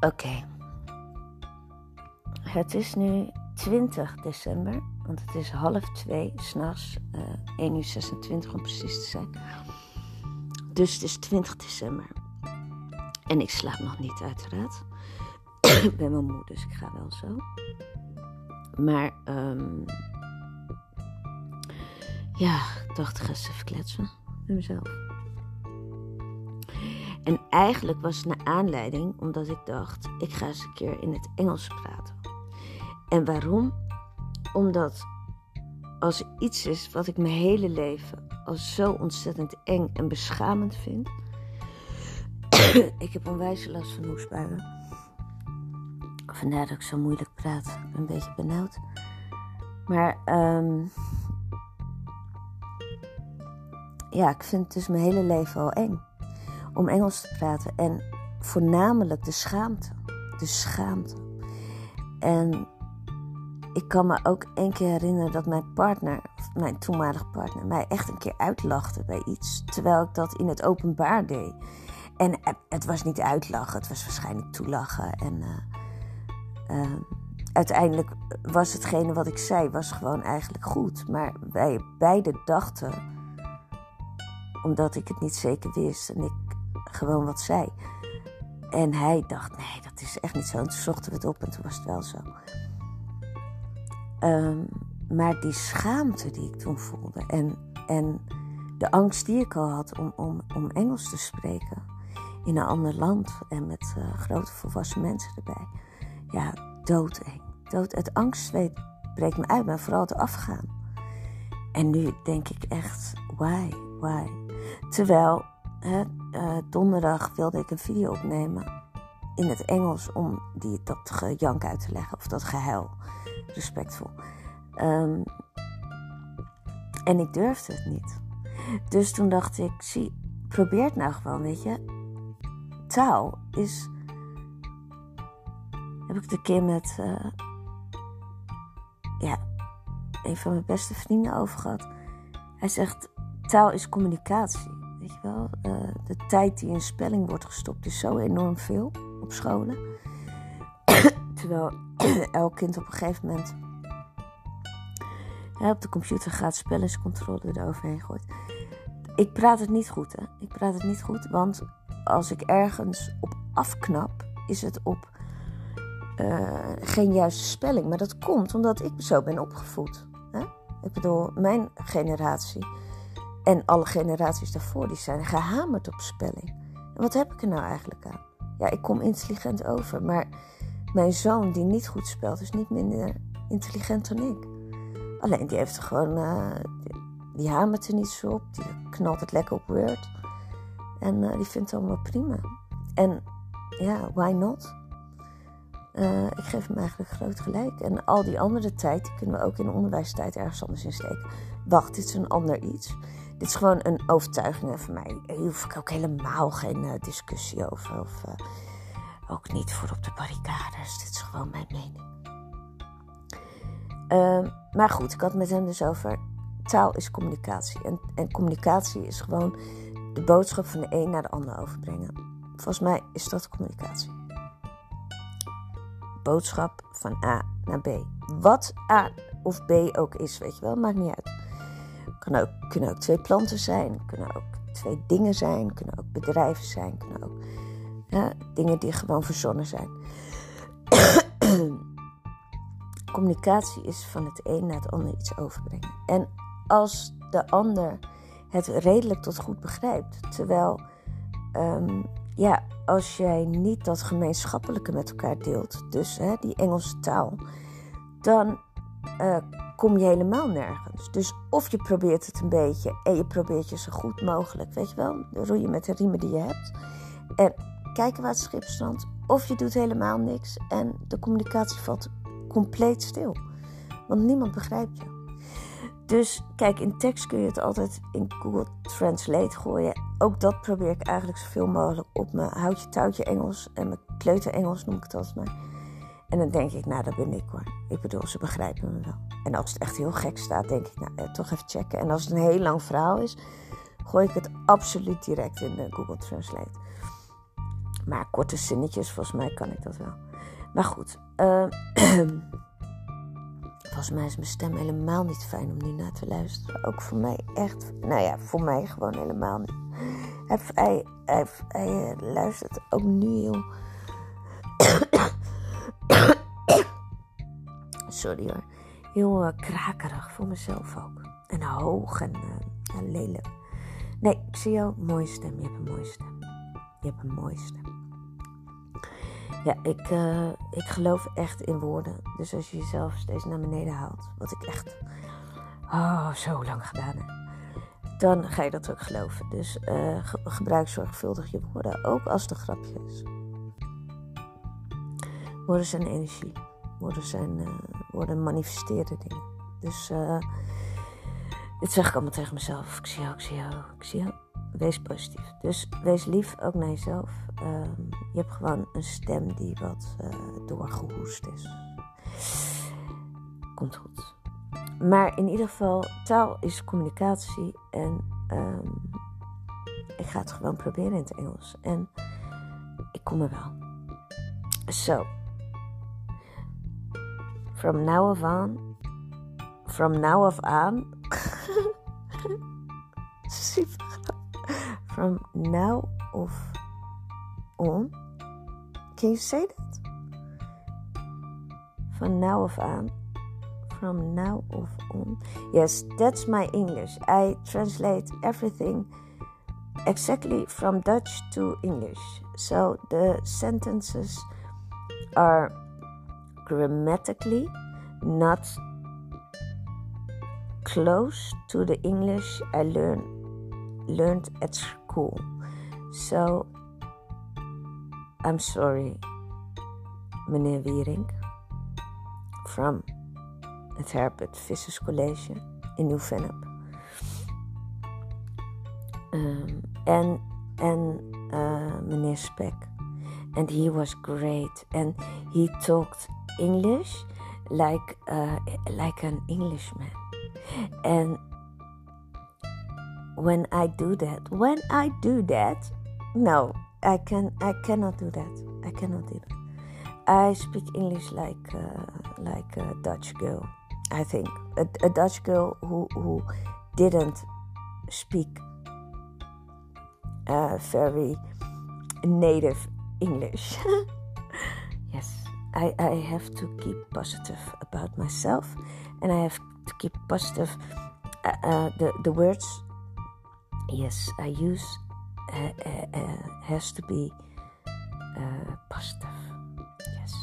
Oké. Het is nu 20 december, want het is half twee s'nachts, uh, 1 uur 26 om precies te zijn. Dus het is 20 december. En ik slaap nog niet, uiteraard. ik ben wel moe, dus ik ga wel zo. Maar, um, ja, ik dacht, ik ga eens even kletsen met mezelf. En eigenlijk was het naar aanleiding omdat ik dacht, ik ga eens een keer in het Engels praten. En waarom? Omdat als er iets is wat ik mijn hele leven al zo ontzettend eng en beschamend vind. ik heb onwijs last van hoesbuien. Vandaar dat ik zo moeilijk praat. Ik ben een beetje benauwd. Maar um, ja, ik vind het dus mijn hele leven al eng om Engels te praten. En voornamelijk de schaamte. De schaamte. En ik kan me ook één keer herinneren dat mijn partner, mijn toenmalige partner, mij echt een keer uitlachte bij iets. Terwijl ik dat in het openbaar deed. En het was niet uitlachen, het was waarschijnlijk toelachen. En uh, uh, uiteindelijk was hetgene wat ik zei, was gewoon eigenlijk goed. Maar wij beide dachten, omdat ik het niet zeker wist en ik gewoon wat zei. En hij dacht, nee, dat is echt niet zo. En toen zochten we het op en toen was het wel zo. Um, maar die schaamte die ik toen voelde en, en de angst die ik al had om, om, om Engels te spreken in een ander land en met uh, grote volwassen mensen erbij. Ja, doodeng. Dood, het angstzweet breekt me uit, maar vooral het afgaan. En nu denk ik echt, why, why? Terwijl, uh, donderdag wilde ik een video opnemen in het Engels om die, dat gejank uit te leggen, of dat gehuil, respectvol. Um, en ik durfde het niet. Dus toen dacht ik, zie, probeer het nou gewoon, weet je. Taal is. Heb ik de keer met. Uh, ja, een van mijn beste vrienden over gehad. Hij zegt: taal is communicatie. Weet je wel? Uh, de tijd die in spelling wordt gestopt is zo enorm veel op scholen. Terwijl elk kind op een gegeven moment hè, op de computer gaat spellingscontrole eroverheen gooit. Ik praat het niet goed, hè. Ik praat het niet goed, want als ik ergens op afknap, is het op uh, geen juiste spelling. Maar dat komt omdat ik zo ben opgevoed. Hè? Ik bedoel, mijn generatie en alle generaties daarvoor, die zijn gehamerd op spelling. En wat heb ik er nou eigenlijk aan? Ja, ik kom intelligent over, maar mijn zoon die niet goed spelt, is niet minder intelligent dan ik. Alleen die heeft er gewoon, uh, die, hamert er niet zo op, die knalt het lekker op Word. En uh, die vindt het allemaal prima. En ja, why not? Uh, ik geef hem eigenlijk groot gelijk. En al die andere tijd die kunnen we ook in de onderwijstijd ergens anders insteken. Wacht, dit is een ander iets. Dit is gewoon een overtuiging van mij. Hier hoef ik ook helemaal geen uh, discussie over. Of uh, ook niet voor op de barricades. Dit is gewoon mijn mening. Uh, maar goed, ik had met hem dus over. Taal is communicatie. En, en communicatie is gewoon de boodschap van de een naar de ander overbrengen. Volgens mij is dat communicatie. Boodschap van A naar B. Wat A of B ook is, weet je wel, maakt niet uit. Kan ook, kunnen ook twee planten zijn, kunnen ook twee dingen zijn, kunnen ook bedrijven zijn, kunnen ook dingen die gewoon verzonnen zijn. Communicatie is van het een naar het ander iets overbrengen. En als de ander het redelijk tot goed begrijpt, terwijl um, ja, als jij niet dat gemeenschappelijke met elkaar deelt, dus hè, die Engelse taal, dan uh, kom je helemaal nergens. Dus of je probeert het een beetje en je probeert je zo goed mogelijk, weet je wel, roeien met de riemen die je hebt. En kijken waar het schip strandt. Of je doet helemaal niks en de communicatie valt compleet stil. Want niemand begrijpt je. Dus kijk, in tekst kun je het altijd in Google Translate gooien. Ook dat probeer ik eigenlijk zoveel mogelijk op mijn houtje touwtje Engels en mijn kleuter Engels noem ik altijd maar. En dan denk ik, nou, dat ben ik hoor. Ik bedoel, ze begrijpen me wel. En als het echt heel gek staat, denk ik, nou, eh, toch even checken. En als het een heel lang verhaal is, gooi ik het absoluut direct in de Google Translate. Maar korte zinnetjes, volgens mij kan ik dat wel. Maar goed. Uh, volgens mij is mijn stem helemaal niet fijn om nu naar te luisteren. Ook voor mij echt. Nou ja, voor mij gewoon helemaal niet. Hij, luistert ook nu heel. Sorry hoor. Heel uh, krakerig voor mezelf ook. En hoog en, uh, en lelijk. Nee, ik zie jou. Mooie stem. Je hebt een mooie stem. Je hebt een mooie stem. Ja, ik, uh, ik geloof echt in woorden. Dus als je jezelf steeds naar beneden haalt, wat ik echt oh, zo lang gedaan heb, dan ga je dat ook geloven. Dus gebruik zorgvuldig je woorden, ook als het een grapje is. Woorden zijn energie. Woorden zijn woorden manifesteren dingen. Dus dit zeg ik allemaal tegen mezelf. Ik zie jou, ik zie jou, ik zie jou. Wees positief. Dus wees lief ook naar jezelf. Um, je hebt gewoon een stem die wat uh, doorgehoest is. Komt goed. Maar in ieder geval, taal is communicatie. En um, ik ga het gewoon proberen in het Engels. En ik kom er wel. So, from now on, from now of on. From now of on. Can you say that? From now of on. From now of on. Yes, that's my English. I translate everything exactly from Dutch to English. So the sentences are grammatically not close to the English I learned learned at school. So I'm sorry, meneer Wiering, from het Herbert Vissers College in Nieuw-Vennep. Um, and and uh, meneer Speck, and he was great, and he talked English like uh, like an Englishman, and when I do that, when I do that, no, I can I cannot do that. I cannot do that. I speak English like uh, like a Dutch girl. I think a, a Dutch girl who who didn't speak uh, very native English. yes, I, I have to keep positive about myself, and I have to keep positive. Uh, uh the the words yes, I use uh, uh, uh, has to be uh, positive. Yes.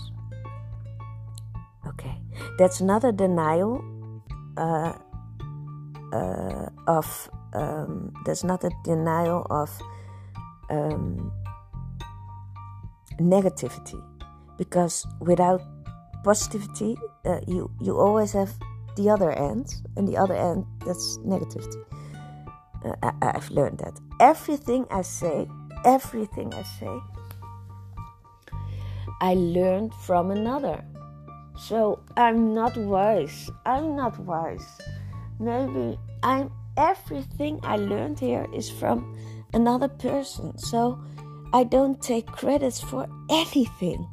Okay, that's not a denial of. Um, that's not a denial of um, negativity, because without positivity, you you always have the other end, and the other end that's negativity. Uh, I, have learned that everything I say, everything I say, I learned from another. So I'm not wise. I'm not wise. Maybe I'm everything I learned here is from another person. So I don't take credits for anything.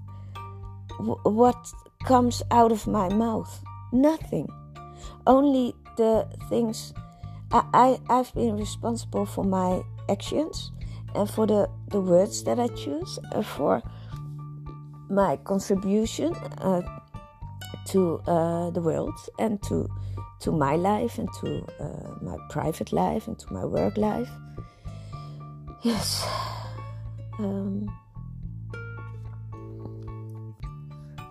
W- what comes out of my mouth? Nothing. Only the things I, I, have been responsible for my actions and for the, the words that I choose, uh, for my contribution uh, to uh, the world and to, to my life and to uh, my private life and to my work life. Yes. Um,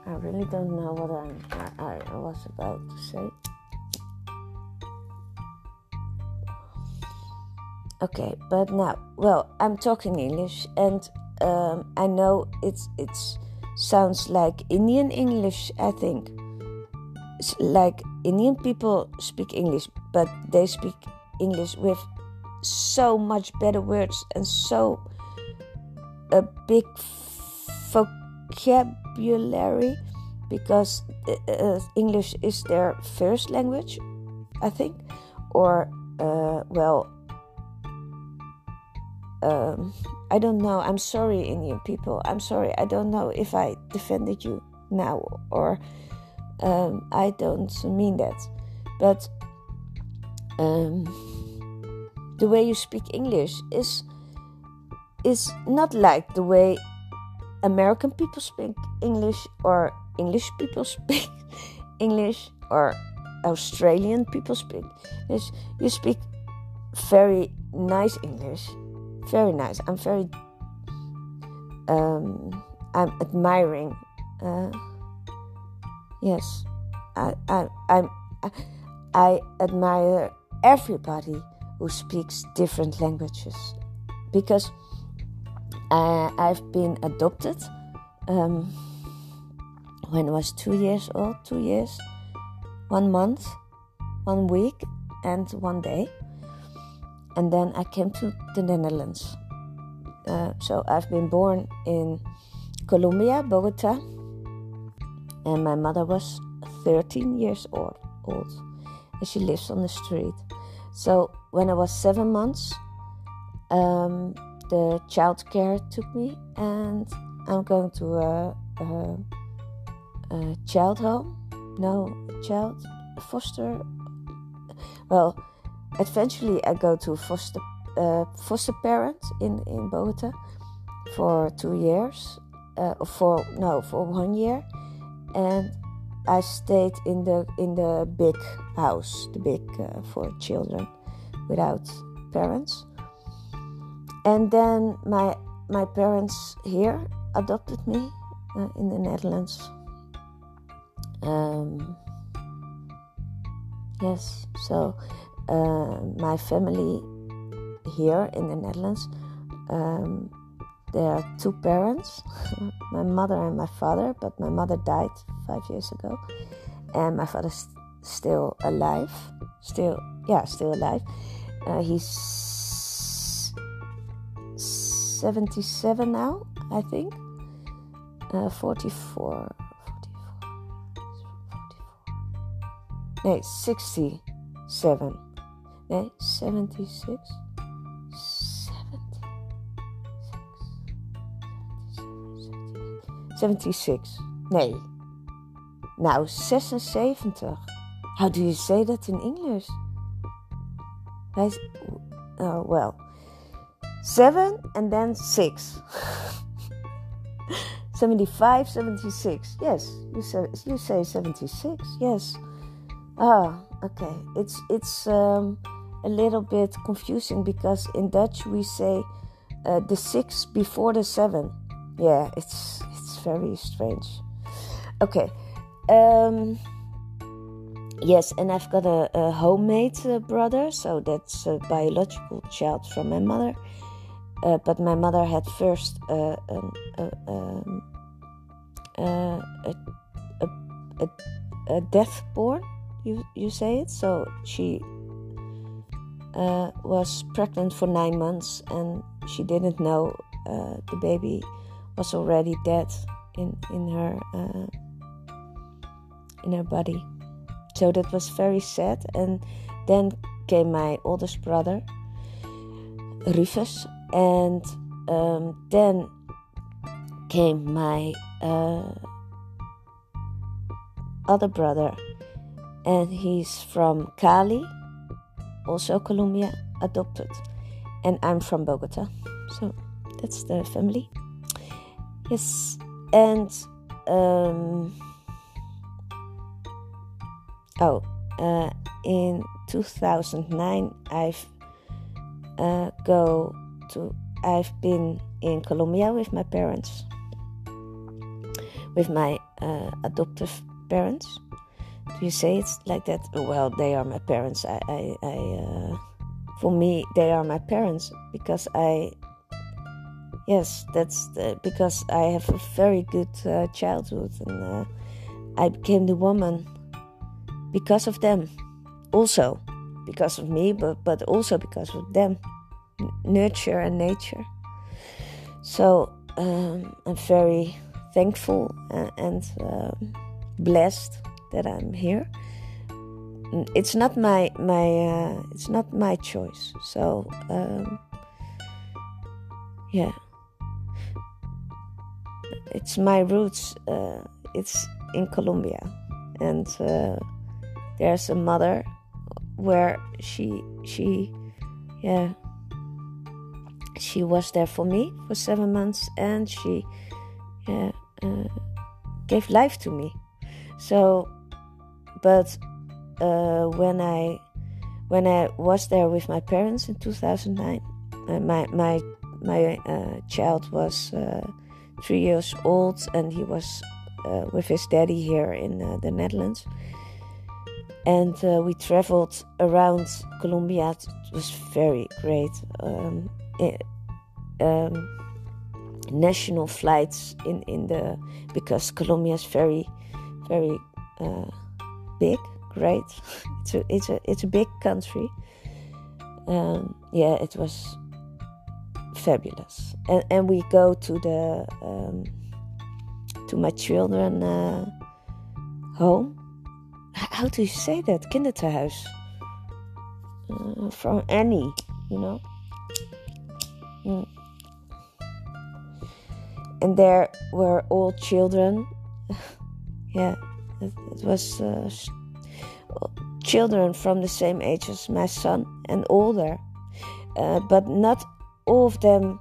I really don't know what I'm, I, I was about to say. Okay, but now, well, I'm talking English, and um, I know it's it's sounds like Indian English. I think it's like Indian people speak English, but they speak English with so much better words and so a big vocabulary because uh, uh, English is their first language, I think, or uh, well um, I don't know. I'm sorry, Indian people. I'm sorry. I don't know if I defended you now or um, I don't mean that. But um, the way you speak English is is not like the way American people speak English or English people speak English or Australian people speak. English. You speak very nice English, very nice. I'm very, um, I'm admiring. Uh, yes, I, I, I'm, I, I admire everybody who speaks different languages because I, I've been adopted um, when I was two years old, two years, one month, one week, and one day and then I came to the Netherlands. Uh, so I've been born in Colombia, Bogota, and my mother was 13 years old, old, and she lives on the street. So when I was seven months, um, the child care took me, and I'm going to a, a, a child home. No, child foster. Well eventually I go to foster uh, foster parent in in Bogota for two years, uh, for no for one year, and I stayed in the in the big house, the big uh, for children without parents, and then my my parents here adopted me uh, in the Netherlands. Um, yes, so uh, my family here in the Netherlands, um, there are two parents, my mother and my father, but my mother died five years ago, and my father's still alive, still, yeah, still alive. Uh, he's 77 now, I think, uh, 44, 44, 44, no, 67. Nee, 76. 76. Nee. Nou, 76. How do you say that in English? Oh, well. Seven and then six. 75, 76. Yes, you say, you say 76. Yes. Ah, okay. It's, it's, um, a little bit confusing because in Dutch we say uh, the six before the seven. Yeah, it's it's very strange. Okay. Um, yes, and I've got a, a homemade uh, brother, so that's a biological child from my mother. Uh, but my mother had first uh, um, uh, a, a, a, a death born, you, you say it. So she uh, was pregnant for nine months and she didn't know uh, the baby was already dead in in her in her body. So that was very sad. And then came my oldest brother, Rufus, and um, then came my uh, other brother, and he's from Cali also Colombia, adopted. And I'm from Bogota. So that's the family. Yes. And um, oh, uh, in 2009, I've uh, go to I've been in Colombia with my parents, with my uh, adoptive parents, do you say it's like that? Well, they are my parents. I, I, I uh, for me, they are my parents because I, yes, that's the, because I have a very good uh, childhood and uh, I became the woman because of them. Also, because of me, but but also because of them, nurture and nature. So um, I'm very thankful and, um, blessed that I'm here. It's not my my uh, it's not my choice. So um, yeah it's my roots uh, it's in Colombia and uh, there's a mother where she she yeah she was there for me for seven months and she yeah, uh, gave life to me so but uh, when I when I was there with my parents in 2009 uh, my my my uh, child was uh, three years old and he was uh, with his daddy here in the Netherlands and uh, we traveled around Colombia. It was very great. Um, um, national flights in, in the because Colombia is very very uh, big, great. it's a it's a it's a big country. Um, yeah, it was fabulous, and and we go to the um, to my children uh, home how do you say that? Kinderthuis. Uh, from Annie, you know? Mm. And there were all children. yeah, it, it was uh, children from the same age as my son and older. Uh, but not all of them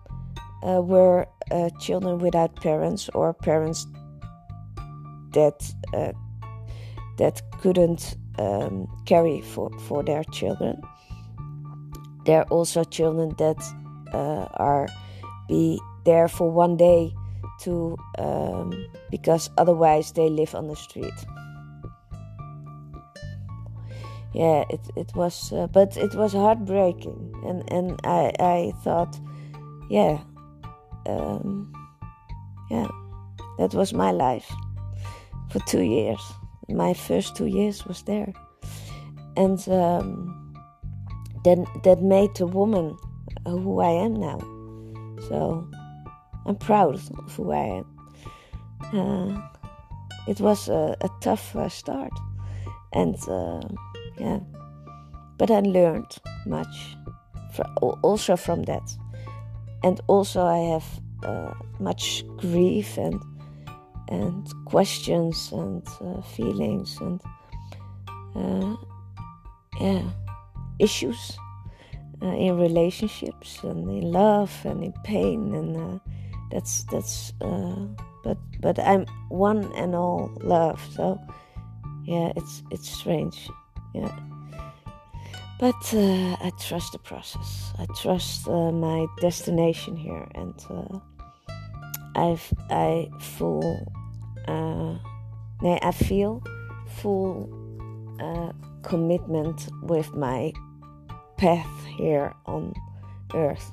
uh, were uh, children without parents or parents that uh, that couldn't um, carry for, for their children. There are also children that uh, are be there for one day to um, because otherwise they live on the street. Yeah, it it was, uh, but it was heartbreaking, and and I I thought, yeah, um, yeah, that was my life for two years. My first two years was there, and um, then that made the woman who I am now. So I'm proud of who I am. Uh, it was a, a tough uh, start, and uh, yeah, but I learned much, also from that, and also I have uh, much grief and and questions and uh, feelings and yeah issues uh, in relationships and in love and in pain and uh, that's that's uh, but but I'm one and all love so yeah it's it's strange yeah. But uh, I trust the process. I trust my destination here and I've I full uh, I feel full uh, commitment with my path here on earth.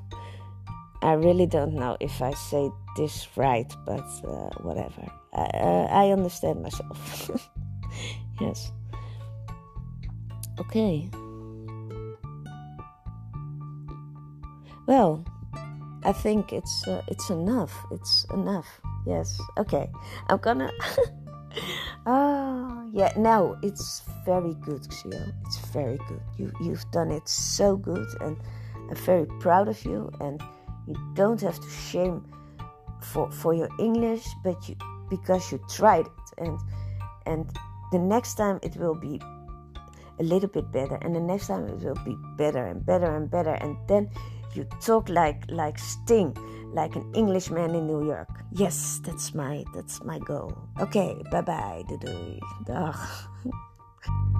I really don't know if I say this right, but uh, whatever. I, uh, I understand myself. yes. Okay. Well, I think it's uh, it's enough. It's enough. Yes. Okay. I'm gonna. oh yeah. Now it's very good, Xio. It's very good. You you've done it so good, and I'm very proud of you. And you don't have to shame for for your English, but you because you tried it, and and the next time it will be a little bit better, and the next time it will be better and better and better, and then you talk like like Sting like an Englishman in New York. Yes, that's my that's my goal. Okay, bye bye.